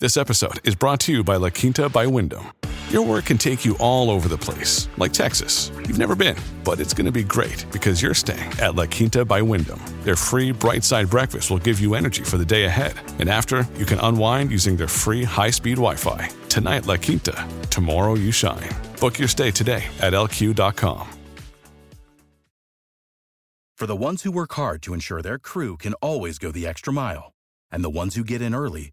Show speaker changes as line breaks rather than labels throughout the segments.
This episode is brought to you by La Quinta by Wyndham. Your work can take you all over the place, like Texas. You've never been, but it's going to be great because you're staying at La Quinta by Wyndham. Their free bright side breakfast will give you energy for the day ahead. And after, you can unwind using their free high speed Wi Fi. Tonight, La Quinta. Tomorrow, you shine. Book your stay today at lq.com.
For the ones who work hard to ensure their crew can always go the extra mile, and the ones who get in early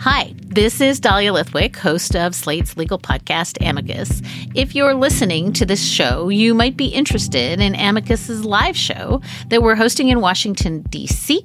Hi, this is Dahlia Lithwick, host of Slate's legal podcast, Amicus. If you're listening to this show, you might be interested in Amicus's live show that we're hosting in Washington, D.C.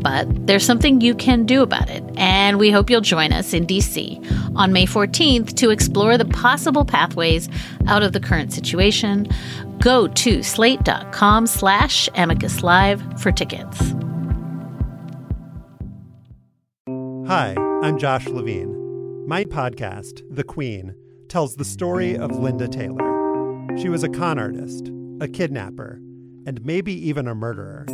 But there's something you can do about it, and we hope you'll join us in DC on May 14th to explore the possible pathways out of the current situation. Go to slate.com slash amicus live for tickets.
Hi, I'm Josh Levin. My podcast, The Queen, tells the story of Linda Taylor. She was a con artist, a kidnapper, and maybe even a murderer.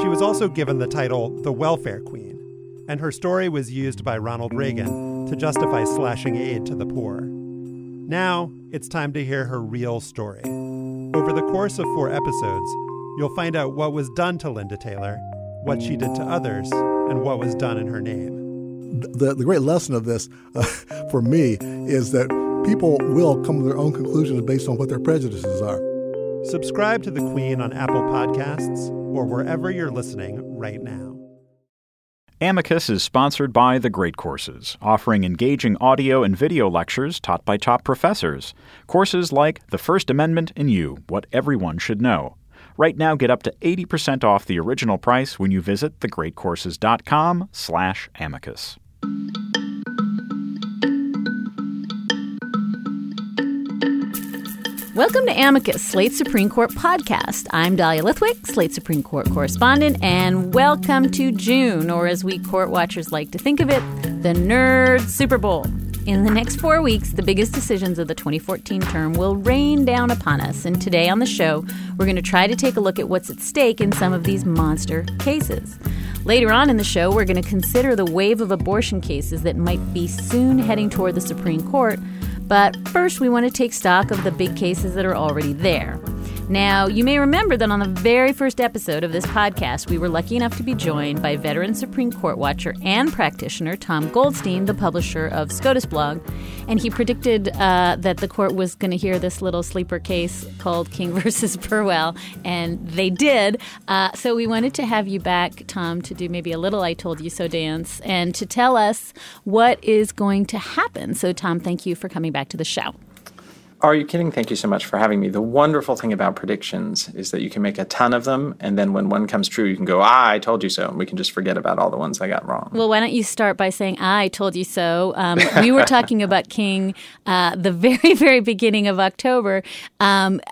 She was also given the title the Welfare Queen, and her story was used by Ronald Reagan to justify slashing aid to the poor. Now, it's time to hear her real story. Over the course of four episodes, you'll find out what was done to Linda Taylor, what she did to others, and what was done in her name
the, the great lesson of this uh, for me is that people will come to their own conclusions based on what their prejudices are.
Subscribe to The Queen on Apple Podcasts or wherever you're listening right now.
Amicus is sponsored by The Great Courses, offering engaging audio and video lectures taught by top professors. Courses like The First Amendment and You What Everyone Should Know. Right now, get up to 80% off the original price when you visit thegreatcourses.com slash amicus.
Welcome to Amicus, Slate Supreme Court podcast. I'm Dahlia Lithwick, Slate Supreme Court correspondent, and welcome to June, or as we court watchers like to think of it, the Nerd Super Bowl. In the next four weeks, the biggest decisions of the 2014 term will rain down upon us. And today on the show, we're going to try to take a look at what's at stake in some of these monster cases. Later on in the show, we're going to consider the wave of abortion cases that might be soon heading toward the Supreme Court. But first, we want to take stock of the big cases that are already there. Now, you may remember that on the very first episode of this podcast, we were lucky enough to be joined by veteran Supreme Court watcher and practitioner Tom Goldstein, the publisher of SCOTUS blog. And he predicted uh, that the court was going to hear this little sleeper case called King versus Burwell, and they did. Uh, so we wanted to have you back, Tom, to do maybe a little I Told You So dance and to tell us what is going to happen. So, Tom, thank you for coming back to the show.
Are you kidding? Thank you so much for having me. The wonderful thing about predictions is that you can make a ton of them, and then when one comes true, you can go, ah, I told you so, and we can just forget about all the ones I got wrong.
Well, why don't you start by saying, I told you so? Um, we were talking about King uh, the very, very beginning of October. Um,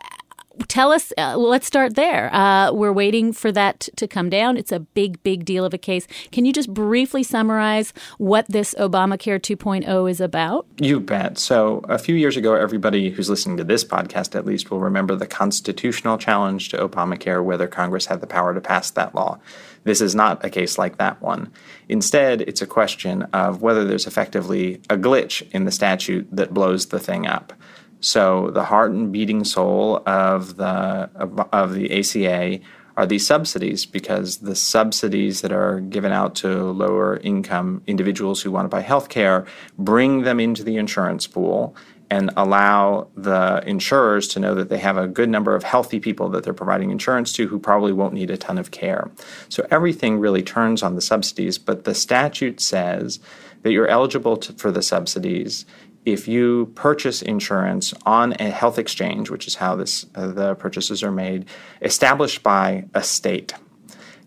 tell us, uh, let's start there. Uh, we're waiting for that to come down. It's a big, big deal of a case. Can you just briefly summarize what this Obamacare 2.0 is about?
You bet. So, a few years ago, everybody who's listening to this podcast at least will remember the constitutional challenge to Obamacare, whether Congress had the power to pass that law. This is not a case like that one. Instead, it's a question of whether there's effectively a glitch in the statute that blows the thing up. So the heart and beating soul of the of, of the ACA are these subsidies because the subsidies that are given out to lower income individuals who want to buy health care bring them into the insurance pool and allow the insurers to know that they have a good number of healthy people that they're providing insurance to who probably won't need a ton of care. So everything really turns on the subsidies, but the statute says that you're eligible to, for the subsidies if you purchase insurance on a health exchange, which is how this, uh, the purchases are made, established by a state.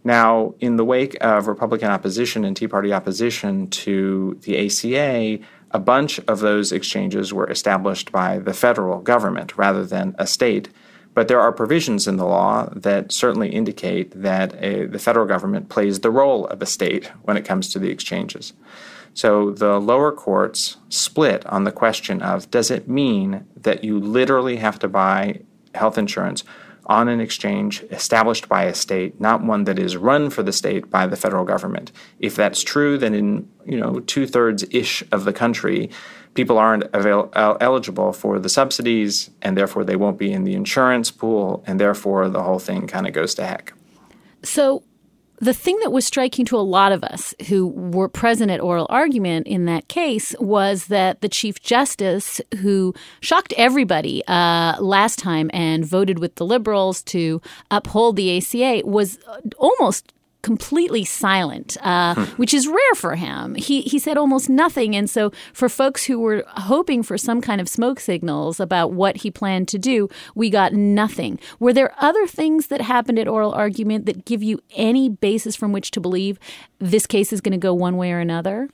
Now, in the wake of Republican opposition and Tea Party opposition to the ACA, a bunch of those exchanges were established by the federal government rather than a state. But there are provisions in the law that certainly indicate that a, the federal government plays the role of a state when it comes to the exchanges. So the lower courts split on the question of does it mean that you literally have to buy health insurance on an exchange established by a state, not one that is run for the state by the federal government. If that's true, then in you know two thirds ish of the country, people aren't avail- eligible for the subsidies, and therefore they won't be in the insurance pool, and therefore the whole thing kind of goes to heck.
So the thing that was striking to a lot of us who were present at oral argument in that case was that the Chief Justice, who shocked everybody uh, last time and voted with the liberals to uphold the ACA, was almost completely silent, uh, hmm. which is rare for him. He he said almost nothing, and so for folks who were hoping for some kind of smoke signals about what he planned to do, we got nothing. Were there other things that happened at oral argument that give you any basis from which to believe this case is going to go one way or another?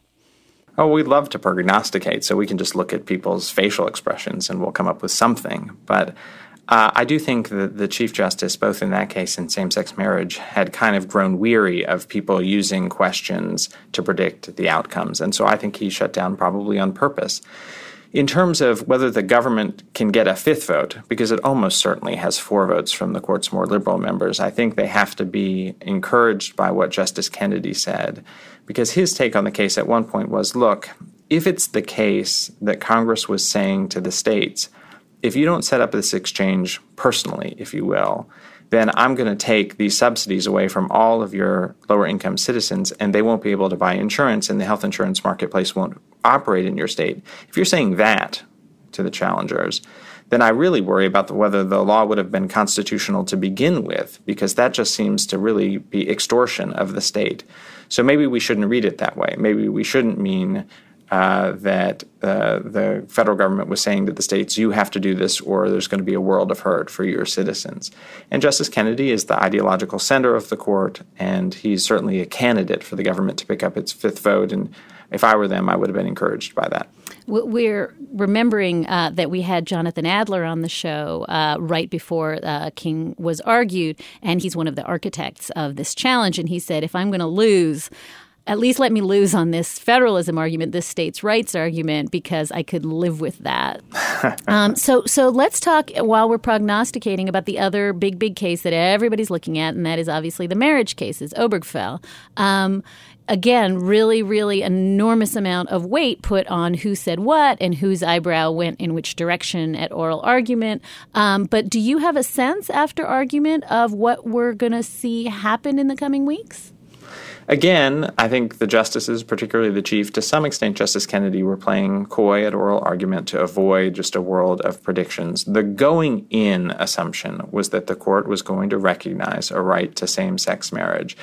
Oh, we love to prognosticate, so we can just look at people's facial expressions and we'll come up with something. But uh, I do think that the Chief Justice, both in that case and same sex marriage, had kind of grown weary of people using questions to predict the outcomes. And so I think he shut down probably on purpose. In terms of whether the government can get a fifth vote, because it almost certainly has four votes from the court's more liberal members, I think they have to be encouraged by what Justice Kennedy said. Because his take on the case at one point was look, if it's the case that Congress was saying to the states, if you don't set up this exchange personally, if you will, then I'm going to take these subsidies away from all of your lower income citizens and they won't be able to buy insurance and the health insurance marketplace won't operate in your state. If you're saying that to the challengers, then I really worry about the, whether the law would have been constitutional to begin with, because that just seems to really be extortion of the state. So maybe we shouldn't read it that way. Maybe we shouldn't mean uh, that uh, the federal government was saying to the states, you have to do this or there's going to be a world of hurt for your citizens. And Justice Kennedy is the ideological center of the court, and he's certainly a candidate for the government to pick up its fifth vote. And if I were them, I would have been encouraged by that.
We're remembering uh, that we had Jonathan Adler on the show uh, right before uh, King was argued, and he's one of the architects of this challenge. And he said, if I'm going to lose, at least let me lose on this federalism argument, this states' rights argument, because I could live with that. um, so, so let's talk while we're prognosticating about the other big, big case that everybody's looking at, and that is obviously the marriage cases, Obergefell. Um, again, really, really enormous amount of weight put on who said what and whose eyebrow went in which direction at oral argument. Um, but do you have a sense after argument of what we're going to see happen in the coming weeks?
Again, I think the justices, particularly the chief, to some extent, Justice Kennedy, were playing coy at oral argument to avoid just a world of predictions. The going in assumption was that the court was going to recognize a right to same sex marriage.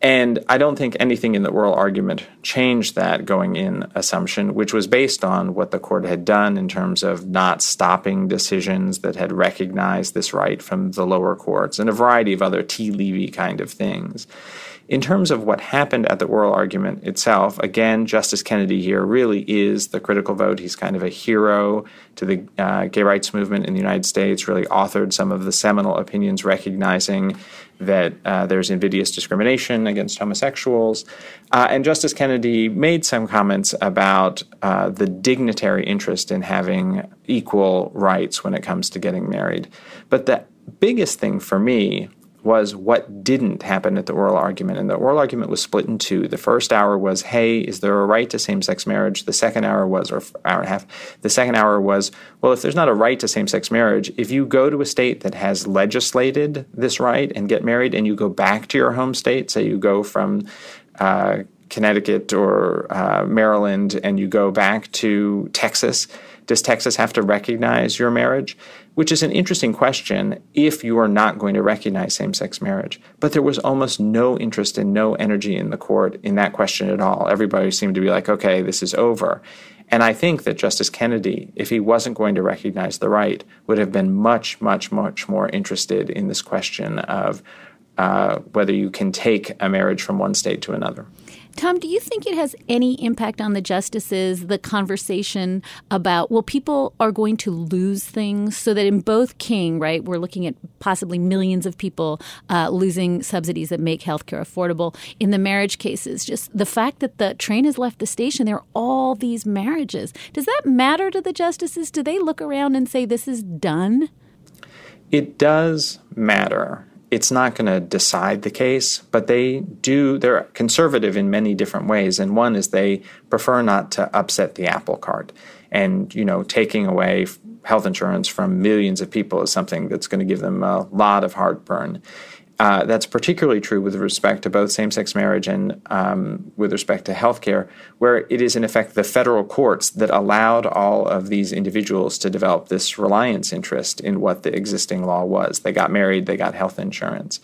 And I don't think anything in the oral argument changed that going in assumption, which was based on what the court had done in terms of not stopping decisions that had recognized this right from the lower courts and a variety of other tea leavy kind of things. In terms of what happened at the oral argument itself, again, Justice Kennedy here really is the critical vote. He's kind of a hero to the uh, gay rights movement in the United States, really authored some of the seminal opinions recognizing that uh, there's invidious discrimination against homosexuals. Uh, and Justice Kennedy made some comments about uh, the dignitary interest in having equal rights when it comes to getting married. But the biggest thing for me was what didn't happen at the oral argument. And the oral argument was split in two. The first hour was, hey, is there a right to same sex marriage? The second hour was, or hour and a half, the second hour was, well, if there's not a right to same sex marriage, if you go to a state that has legislated this right and get married and you go back to your home state, say you go from uh, Connecticut or uh, Maryland and you go back to Texas, does Texas have to recognize your marriage? Which is an interesting question if you are not going to recognize same sex marriage. But there was almost no interest and no energy in the court in that question at all. Everybody seemed to be like, okay, this is over. And I think that Justice Kennedy, if he wasn't going to recognize the right, would have been much, much, much more interested in this question of uh, whether you can take a marriage from one state to another.
Tom, do you think it has any impact on the justices, the conversation about, well, people are going to lose things so that in both King, right, we're looking at possibly millions of people uh, losing subsidies that make healthcare affordable. In the marriage cases, just the fact that the train has left the station, there are all these marriages. Does that matter to the justices? Do they look around and say, this is done?
It does matter it's not going to decide the case, but they do, they're conservative in many different ways. And one is they prefer not to upset the apple cart. And, you know, taking away health insurance from millions of people is something that's going to give them a lot of heartburn. Uh, that's particularly true with respect to both same sex marriage and um, with respect to healthcare, where it is in effect the federal courts that allowed all of these individuals to develop this reliance interest in what the existing law was. They got married, they got health insurance.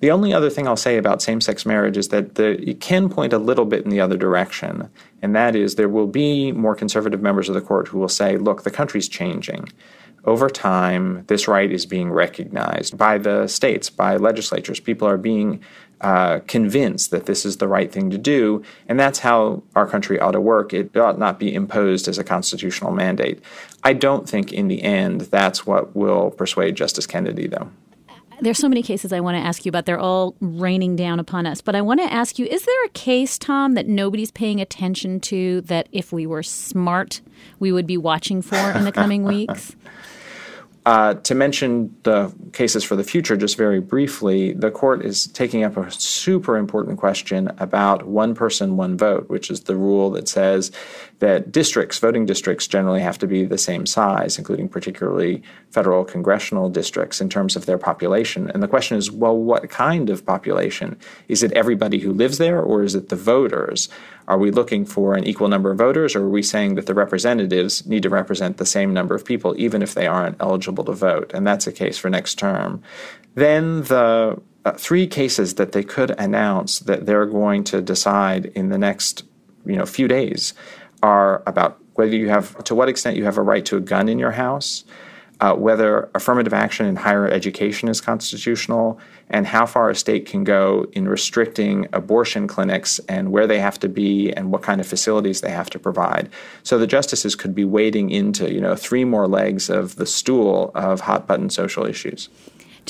The only other thing I'll say about same sex marriage is that the, it can point a little bit in the other direction, and that is there will be more conservative members of the court who will say, look, the country's changing over time, this right is being recognized by the states, by legislatures. People are being uh, convinced that this is the right thing to do, and that's how our country ought to work. It ought not be imposed as a constitutional mandate. I don't think in the end that's what will persuade Justice Kennedy, though.
There's so many cases I want to ask you about. They're all raining down upon us. But I want to ask you is there a case, Tom, that nobody's paying attention to that if we were smart, we would be watching for in the coming weeks?
Uh, to mention the cases for the future, just very briefly, the court is taking up a super important question about one person, one vote, which is the rule that says that districts, voting districts, generally have to be the same size, including particularly federal congressional districts in terms of their population. And the question is well, what kind of population? Is it everybody who lives there, or is it the voters? Are we looking for an equal number of voters, or are we saying that the representatives need to represent the same number of people, even if they aren't eligible to vote? And that's a case for next term. Then the uh, three cases that they could announce that they're going to decide in the next you know few days are about whether you have to what extent you have a right to a gun in your house uh, whether affirmative action in higher education is constitutional, and how far a state can go in restricting abortion clinics and where they have to be and what kind of facilities they have to provide. So the justices could be wading into, you know, three more legs of the stool of hot button social issues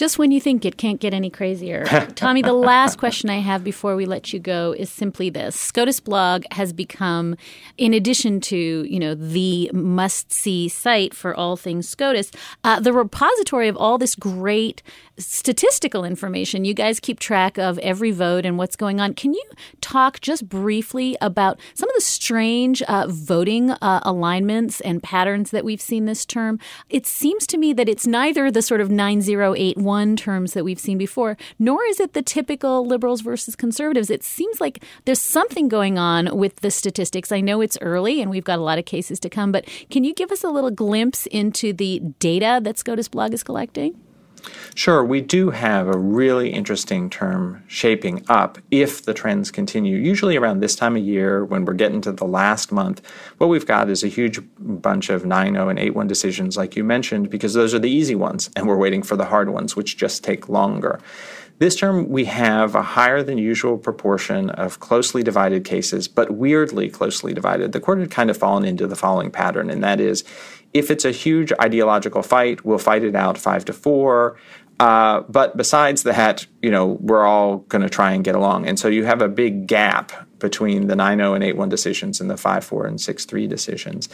just when you think it can't get any crazier. Tommy, the last question I have before we let you go is simply this. SCOTUS blog has become, in addition to, you know, the must-see site for all things SCOTUS, uh, the repository of all this great statistical information. You guys keep track of every vote and what's going on. Can you talk just briefly about some of the strange uh, voting uh, alignments and patterns that we've seen this term? It seems to me that it's neither the sort of 9081 terms that we've seen before, nor is it the typical liberals versus conservatives. It seems like there's something going on with the statistics. I know it's early and we've got a lot of cases to come, but can you give us a little glimpse into the data that SCOTUS blog is collecting?
Sure, we do have a really interesting term shaping up if the trends continue. Usually around this time of year, when we're getting to the last month, what we've got is a huge bunch of 9 0 and 8 1 decisions, like you mentioned, because those are the easy ones, and we're waiting for the hard ones, which just take longer. This term, we have a higher than usual proportion of closely divided cases, but weirdly closely divided. The court had kind of fallen into the following pattern, and that is if it's a huge ideological fight, we'll fight it out five to four. Uh, but besides that, you know, we're all going to try and get along. And so you have a big gap between the 9 0 and 8 1 decisions and the 5 4 and 6 3 decisions.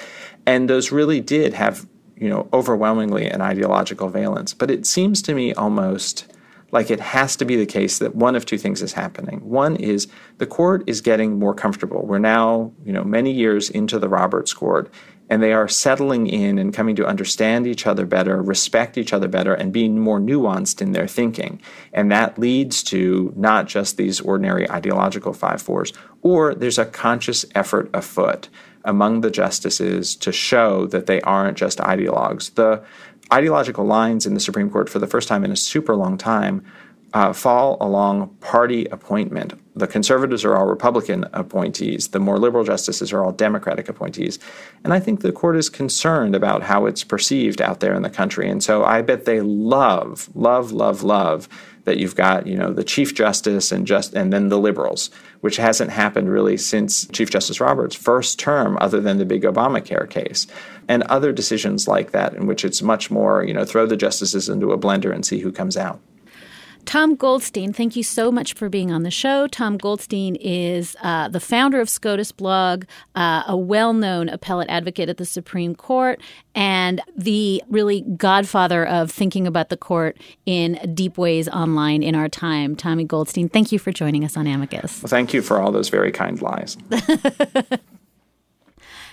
And those really did have, you know, overwhelmingly an ideological valence. But it seems to me almost like it has to be the case that one of two things is happening. One is the court is getting more comfortable. We're now, you know, many years into the Roberts court, and they are settling in and coming to understand each other better, respect each other better, and being more nuanced in their thinking. And that leads to not just these ordinary ideological five fours, or there's a conscious effort afoot among the justices to show that they aren't just ideologues. The ideological lines in the Supreme Court for the first time in a super long time uh, fall along party appointment. The conservatives are all Republican appointees. The more liberal justices are all Democratic appointees. And I think the court is concerned about how it's perceived out there in the country. And so I bet they love, love, love, love that you've got, you know, the Chief Justice and just and then the liberals, which hasn't happened really since Chief Justice Roberts' first term, other than the big Obamacare case, and other decisions like that, in which it's much more, you know, throw the justices into a blender and see who comes out.
Tom Goldstein, thank you so much for being on the show. Tom Goldstein is uh, the founder of SCOTUS blog, uh, a well known appellate advocate at the Supreme Court, and the really godfather of thinking about the court in deep ways online in our time. Tommy Goldstein, thank you for joining us on Amicus.
Well, thank you for all those very kind lies.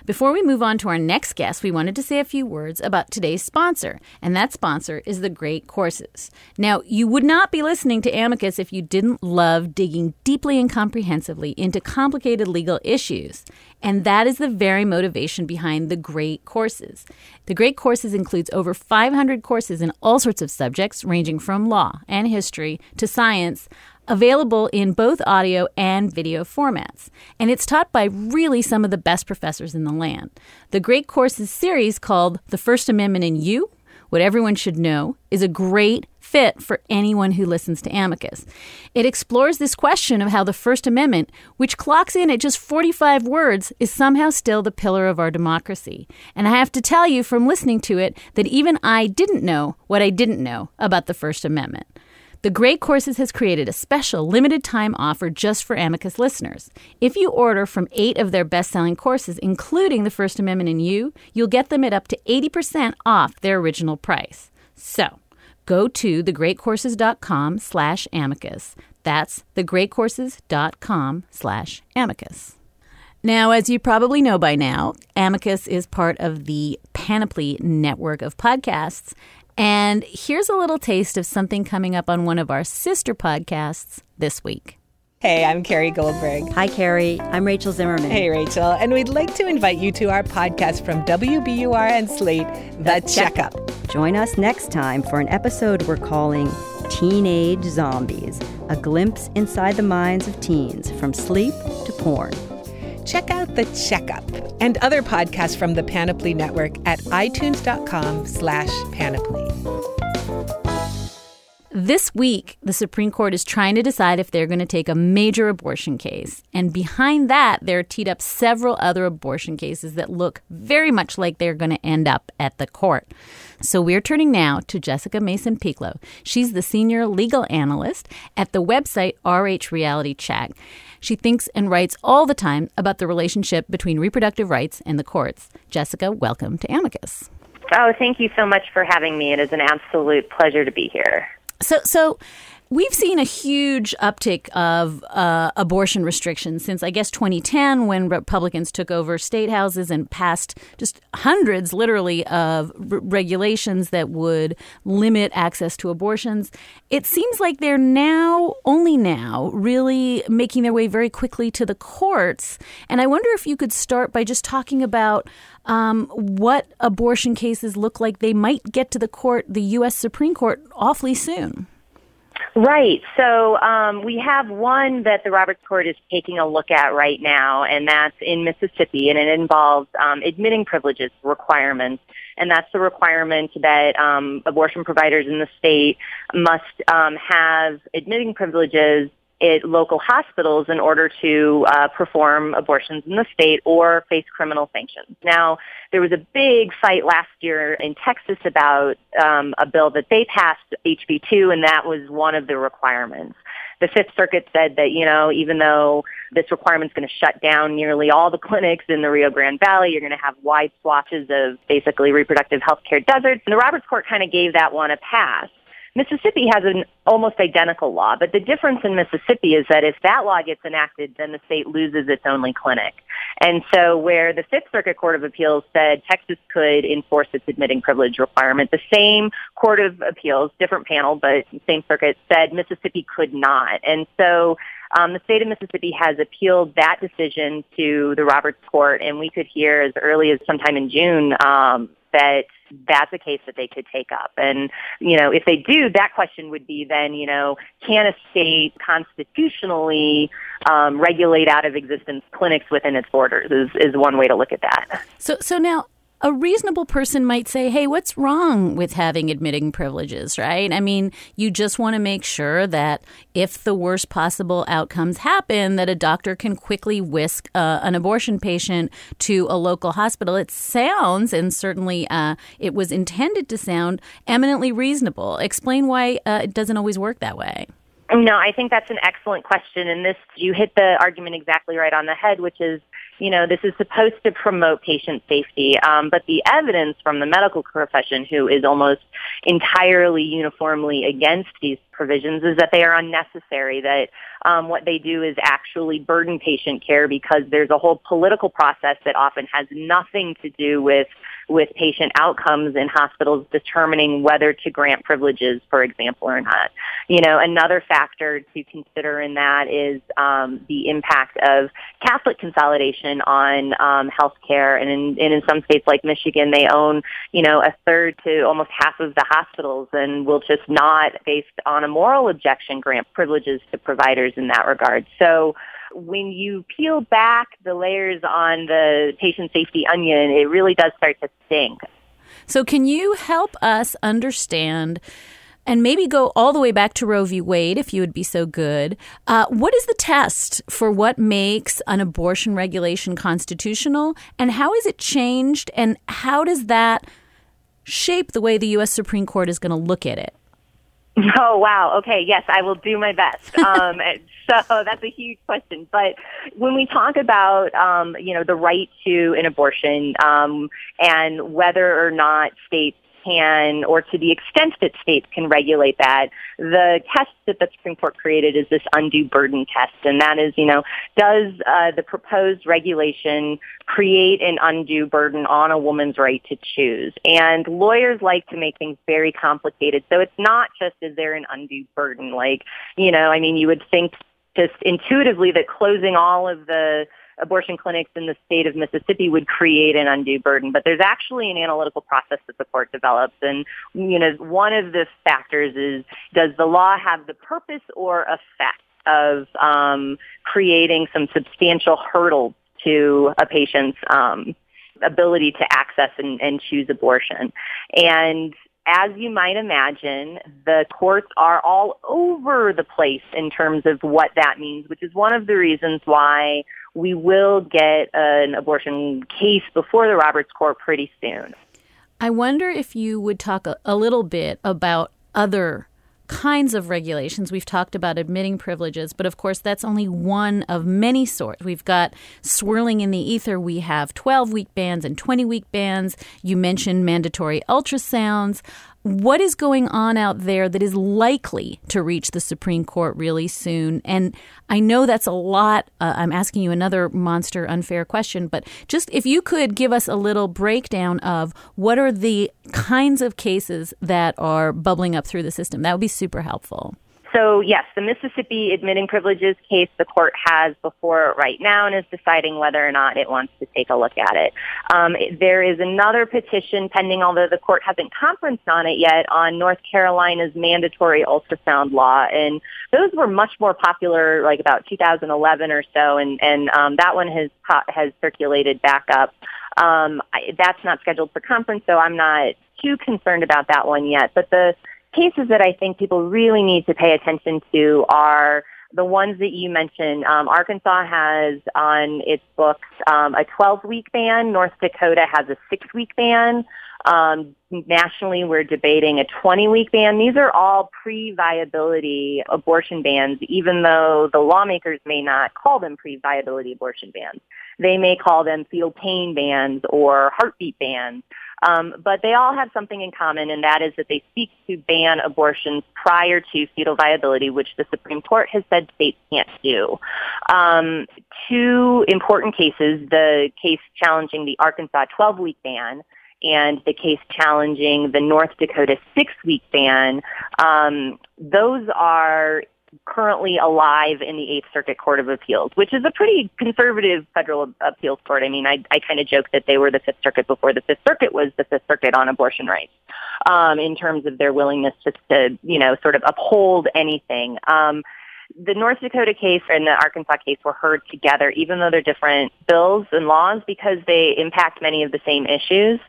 Before we move on to our next guest, we wanted to say a few words about today's sponsor, and that sponsor is The Great Courses. Now, you would not be listening to Amicus if you didn't love digging deeply and comprehensively into complicated legal issues. And that is the very motivation behind the Great Courses. The Great Courses includes over 500 courses in all sorts of subjects, ranging from law and history to science, available in both audio and video formats. And it's taught by really some of the best professors in the land. The Great Courses series called The First Amendment in You, What Everyone Should Know, is a great fit for anyone who listens to Amicus. It explores this question of how the First Amendment, which clocks in at just 45 words, is somehow still the pillar of our democracy. And I have to tell you from listening to it that even I didn't know what I didn't know about the First Amendment. The Great Courses has created a special limited time offer just for Amicus listeners. If you order from eight of their best selling courses, including the First Amendment and You, you'll get them at up to 80% off their original price. So, go to thegreatcourses.com slash amicus. That's thegreatcourses.com slash amicus. Now, as you probably know by now, Amicus is part of the Panoply network of podcasts, and here's a little taste of something coming up on one of our sister podcasts this week.
Hey, I'm Carey Goldberg.
Hi, Carey. I'm Rachel Zimmerman.
Hey, Rachel. And we'd like to invite you to our podcast from WBUR and Slate, The, the Checkup.
Join us next time for an episode we're calling Teenage Zombies A Glimpse Inside the Minds of Teens from Sleep to Porn.
Check out The Checkup and other podcasts from the Panoply Network at itunes.com slash panoply.
This week, the Supreme Court is trying to decide if they're going to take a major abortion case. And behind that, they're teed up several other abortion cases that look very much like they're going to end up at the court. So we're turning now to Jessica Mason Pieklo. She's the senior legal analyst at the website RH Reality Check. She thinks and writes all the time about the relationship between reproductive rights and the courts. Jessica, welcome to Amicus.
Oh, thank you so much for having me. It is an absolute pleasure to be here.
So, so we've seen a huge uptick of uh, abortion restrictions since I guess 2010 when Republicans took over state houses and passed just hundreds, literally, of r- regulations that would limit access to abortions. It seems like they're now, only now, really making their way very quickly to the courts. And I wonder if you could start by just talking about um, what abortion cases look like they might get to the court, the U.S. Supreme Court, awfully soon.
Right. So um, we have one that the Roberts Court is taking a look at right now, and that's in Mississippi, and it involves um, admitting privileges requirements. And that's the requirement that um, abortion providers in the state must um, have admitting privileges at local hospitals in order to uh, perform abortions in the state or face criminal sanctions. Now, there was a big fight last year in Texas about um, a bill that they passed, HB2, and that was one of the requirements. The Fifth Circuit said that, you know, even though this requirement is going to shut down nearly all the clinics in the Rio Grande Valley, you're going to have wide swatches of basically reproductive health care deserts. And the Roberts Court kind of gave that one a pass. Mississippi has an almost identical law, but the difference in Mississippi is that if that law gets enacted, then the state loses its only clinic. And so where the Fifth Circuit Court of Appeals said Texas could enforce its admitting privilege requirement, the same Court of Appeals, different panel, but same circuit, said Mississippi could not. And so um, the state of Mississippi has appealed that decision to the Roberts Court, and we could hear as early as sometime in June um, that that's a case that they could take up. And, you know, if they do, that question would be then, you know, can a state constitutionally um, regulate out of existence clinics within its borders is, is one way to look at that.
So, so now a reasonable person might say, hey, what's wrong with having admitting privileges, right? I mean, you just want to make sure that if the worst possible outcomes happen, that a doctor can quickly whisk uh, an abortion patient to a local hospital. It sounds, and certainly uh, it was intended to sound, eminently reasonable. Explain why uh, it doesn't always work that way.
No, I think that's an excellent question. And this, you hit the argument exactly right on the head, which is you know, this is supposed to promote patient safety, um, but the evidence from the medical profession, who is almost entirely uniformly against these provisions, is that they are unnecessary. That um, what they do is actually burden patient care because there's a whole political process that often has nothing to do with with patient outcomes in hospitals determining whether to grant privileges, for example, or not. You know, another factor to consider in that is um, the impact of Catholic consolidation on um, healthcare, and in, and in some states like Michigan, they own you know a third to almost half of the hospitals, and will just not, based on a moral objection, grant privileges to providers in that regard. So when you peel back the layers on the patient safety onion, it really does start to stink.
So, can you help us understand? And maybe go all the way back to Roe v. Wade, if you would be so good. Uh, what is the test for what makes an abortion regulation constitutional, and how is it changed, and how does that shape the way the U.S. Supreme Court is going to look at it?
Oh wow. Okay. Yes, I will do my best. Um, so that's a huge question. But when we talk about, um, you know, the right to an abortion um, and whether or not states can, or to the extent that states can regulate that, the test that the Supreme Court created is this undue burden test. And that is, you know, does uh, the proposed regulation create an undue burden on a woman's right to choose? And lawyers like to make things very complicated. So it's not just is there an undue burden? Like, you know, I mean, you would think just intuitively that closing all of the abortion clinics in the state of Mississippi would create an undue burden. But there's actually an analytical process that the court develops. And, you know, one of the factors is does the law have the purpose or effect of um, creating some substantial hurdles to a patient's um, ability to access and, and choose abortion. And as you might imagine, the courts are all over the place in terms of what that means, which is one of the reasons why we will get an abortion case before the Roberts Court pretty soon.
I wonder if you would talk a, a little bit about other kinds of regulations. We've talked about admitting privileges, but of course, that's only one of many sorts. We've got swirling in the ether, we have 12 week bans and 20 week bans. You mentioned mandatory ultrasounds what is going on out there that is likely to reach the Supreme Court really soon? And I know that's a lot. Uh, I'm asking you another monster unfair question, but just if you could give us a little breakdown of what are the kinds of cases that are bubbling up through the system, that would be super helpful.
So yes, the Mississippi admitting privileges case the court has before it right now and is deciding whether or not it wants to take a look at it. Um, there is another petition pending, although the court hasn't conferenced on it yet, on North Carolina's mandatory ultrasound law, and those were much more popular, like about 2011 or so, and and um, that one has has circulated back up. Um, I, that's not scheduled for conference, so I'm not too concerned about that one yet. But the cases that I think people really need to pay attention to are the ones that you mentioned. Um, Arkansas has on its books um, a 12-week ban. North Dakota has a six-week ban. Um, nationally, we're debating a 20-week ban. These are all pre-viability abortion bans, even though the lawmakers may not call them pre-viability abortion bans. They may call them fetal pain bans or heartbeat bans. Um, but they all have something in common, and that is that they seek to ban abortions prior to fetal viability, which the Supreme Court has said states can't do. Um, two important cases, the case challenging the Arkansas 12-week ban and the case challenging the North Dakota six-week ban, um, those are currently alive in the Eighth Circuit Court of Appeals, which is a pretty conservative federal appeals court. I mean, I, I kind of joke that they were the Fifth Circuit before the Fifth Circuit was the Fifth Circuit on abortion rights, um, in terms of their willingness just to, you know, sort of uphold anything. Um, the North Dakota case and the Arkansas case were heard together, even though they're different bills and laws, because they impact many of the same issues.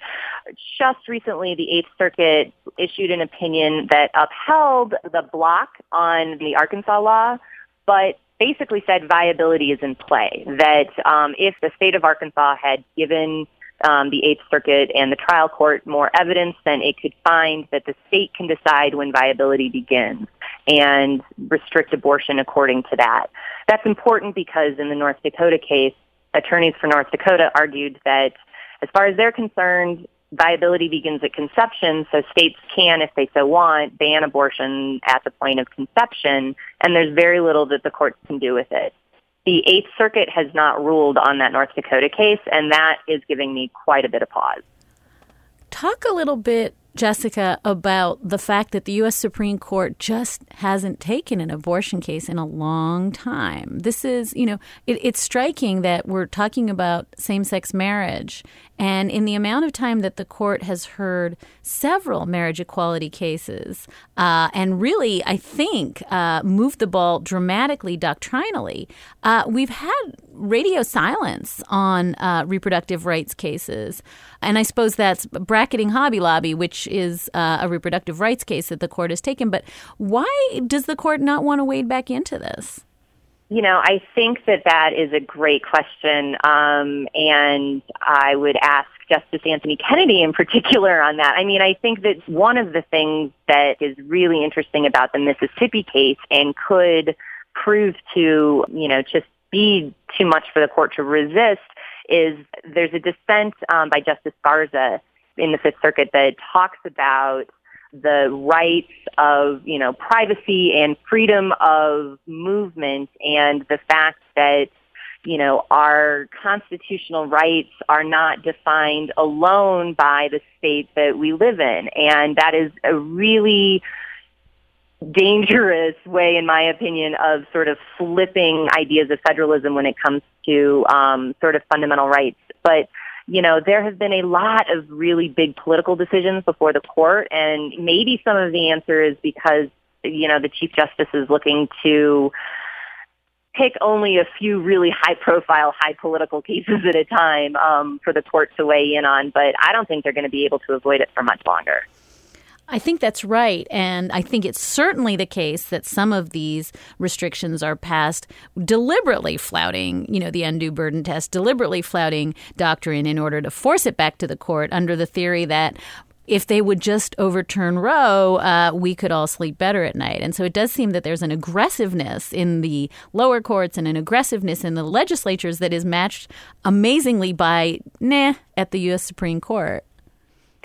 Just recently, the Eighth Circuit issued an opinion that upheld the block on the Arkansas law, but basically said viability is in play. That um, if the state of Arkansas had given um, the Eighth Circuit and the trial court more evidence, then it could find that the state can decide when viability begins and restrict abortion according to that. That's important because in the North Dakota case, attorneys for North Dakota argued that as far as they're concerned, viability begins at conception, so states can, if they so want, ban abortion at the point of conception, and there's very little that the courts can do with it. The Eighth Circuit has not ruled on that North Dakota case, and that is giving me quite a bit of pause.
Talk a little bit Jessica, about the fact that the U.S. Supreme Court just hasn't taken an abortion case in a long time. This is, you know, it, it's striking that we're talking about same sex marriage. And in the amount of time that the court has heard several marriage equality cases, uh, and really, I think, uh, moved the ball dramatically doctrinally, uh, we've had radio silence on uh, reproductive rights cases. And I suppose that's bracketing Hobby Lobby, which is uh, a reproductive rights case that the court has taken. But why does the court not want to wade back into this?
You know, I think that that is a great question. Um, and I would ask Justice Anthony Kennedy in particular on that. I mean, I think that one of the things that is really interesting about the Mississippi case and could prove to, you know, just be too much for the court to resist is there's a dissent um, by Justice Garza in the Fifth Circuit that talks about the rights of, you know, privacy and freedom of movement and the fact that, you know, our constitutional rights are not defined alone by the state that we live in. And that is a really dangerous way, in my opinion, of sort of flipping ideas of federalism when it comes to um, sort of fundamental rights. But you know, there have been a lot of really big political decisions before the court, and maybe some of the answer is because you know the chief justice is looking to pick only a few really high profile, high political cases at a time um, for the court to weigh in on. But I don't think they're going to be able to avoid it for much longer.
I think that's right. And I think it's certainly the case that some of these restrictions are passed deliberately flouting, you know, the undue burden test, deliberately flouting doctrine in order to force it back to the court under the theory that if they would just overturn Roe, uh, we could all sleep better at night. And so it does seem that there's an aggressiveness in the lower courts and an aggressiveness in the legislatures that is matched amazingly by nah at the U.S. Supreme Court.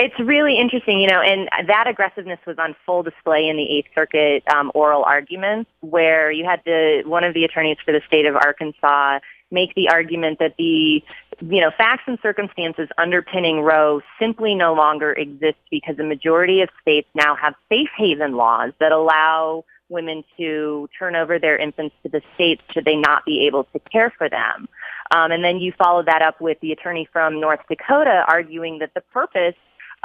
It's really interesting, you know, and that aggressiveness was on full display in the Eighth Circuit um, oral arguments, where you had the one of the attorneys for the state of Arkansas make the argument that the you know facts and circumstances underpinning Roe simply no longer exist because the majority of states now have safe haven laws that allow women to turn over their infants to the states should they not be able to care for them. Um, and then you followed that up with the attorney from North Dakota arguing that the purpose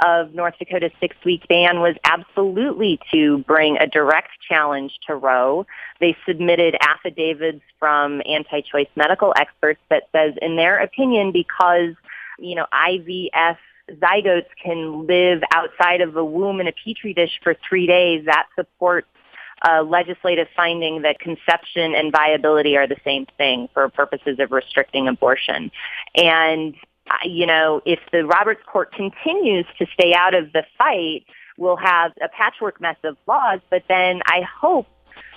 of North Dakota's six-week ban was absolutely to bring a direct challenge to Roe. They submitted affidavits from anti-choice medical experts that says, in their opinion, because you know IVF zygotes can live outside of a womb in a petri dish for three days, that supports a legislative finding that conception and viability are the same thing for purposes of restricting abortion. And Uh, you know, if the Roberts Court continues to stay out of the fight, we'll have a patchwork mess of laws. But then I hope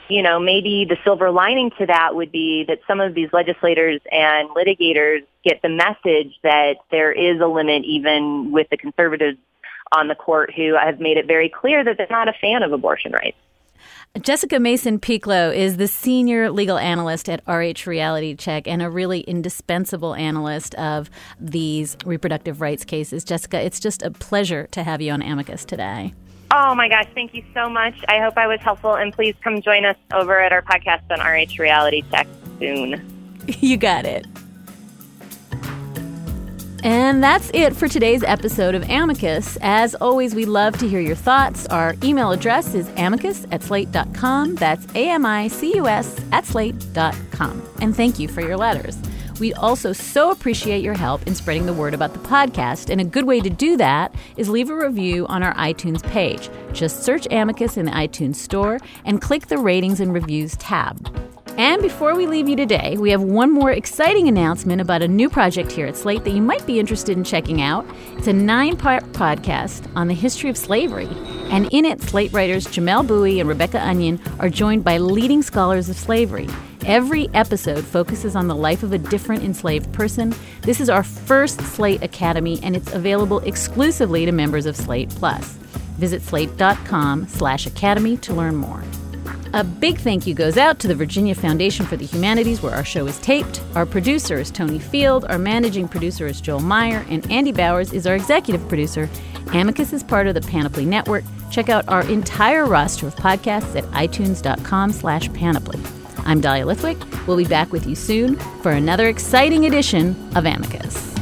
you know, maybe the silver lining to that would be that some of these legislators and litigators get the message that there is a limit even with the conservatives on the court who have made it very clear that they're not a fan of abortion rights.
Jessica Mason Pieklo is the senior legal analyst at RH Reality Check and a really indispensable analyst of these reproductive rights cases. Jessica, it's just a pleasure to have you on Amicus today.
Oh my gosh, thank you so much. I hope I was helpful, and please come join us over at our podcast on RH Reality Check soon.
You got it. And that's it for today's episode of Amicus. As always, we love to hear your thoughts. Our email address is amicus at slate.com. That's A M I C U S at slate.com. And thank you for your letters. We also so appreciate your help in spreading the word about the podcast, and a good way to do that is leave a review on our iTunes page. Just search Amicus in the iTunes Store and click the Ratings and Reviews tab. And before we leave you today, we have one more exciting announcement about a new project here at Slate that you might be interested in checking out. It's a nine part podcast on the history of slavery. And in it, Slate writers Jamelle Bouie and Rebecca Onion are joined by leading scholars of slavery. Every episode focuses on the life of a different enslaved person. This is our first Slate Academy, and it's available exclusively to members of Slate Plus. Visit slate.com slash academy to learn more. A big thank you goes out to the Virginia Foundation for the Humanities, where our show is taped. Our producer is Tony Field, our managing producer is Joel Meyer, and Andy Bowers is our executive producer. Amicus is part of the Panoply Network. Check out our entire roster of podcasts at itunes.com slash panoply. I'm Dahlia Lithwick. We'll be back with you soon for another exciting edition of Amicus.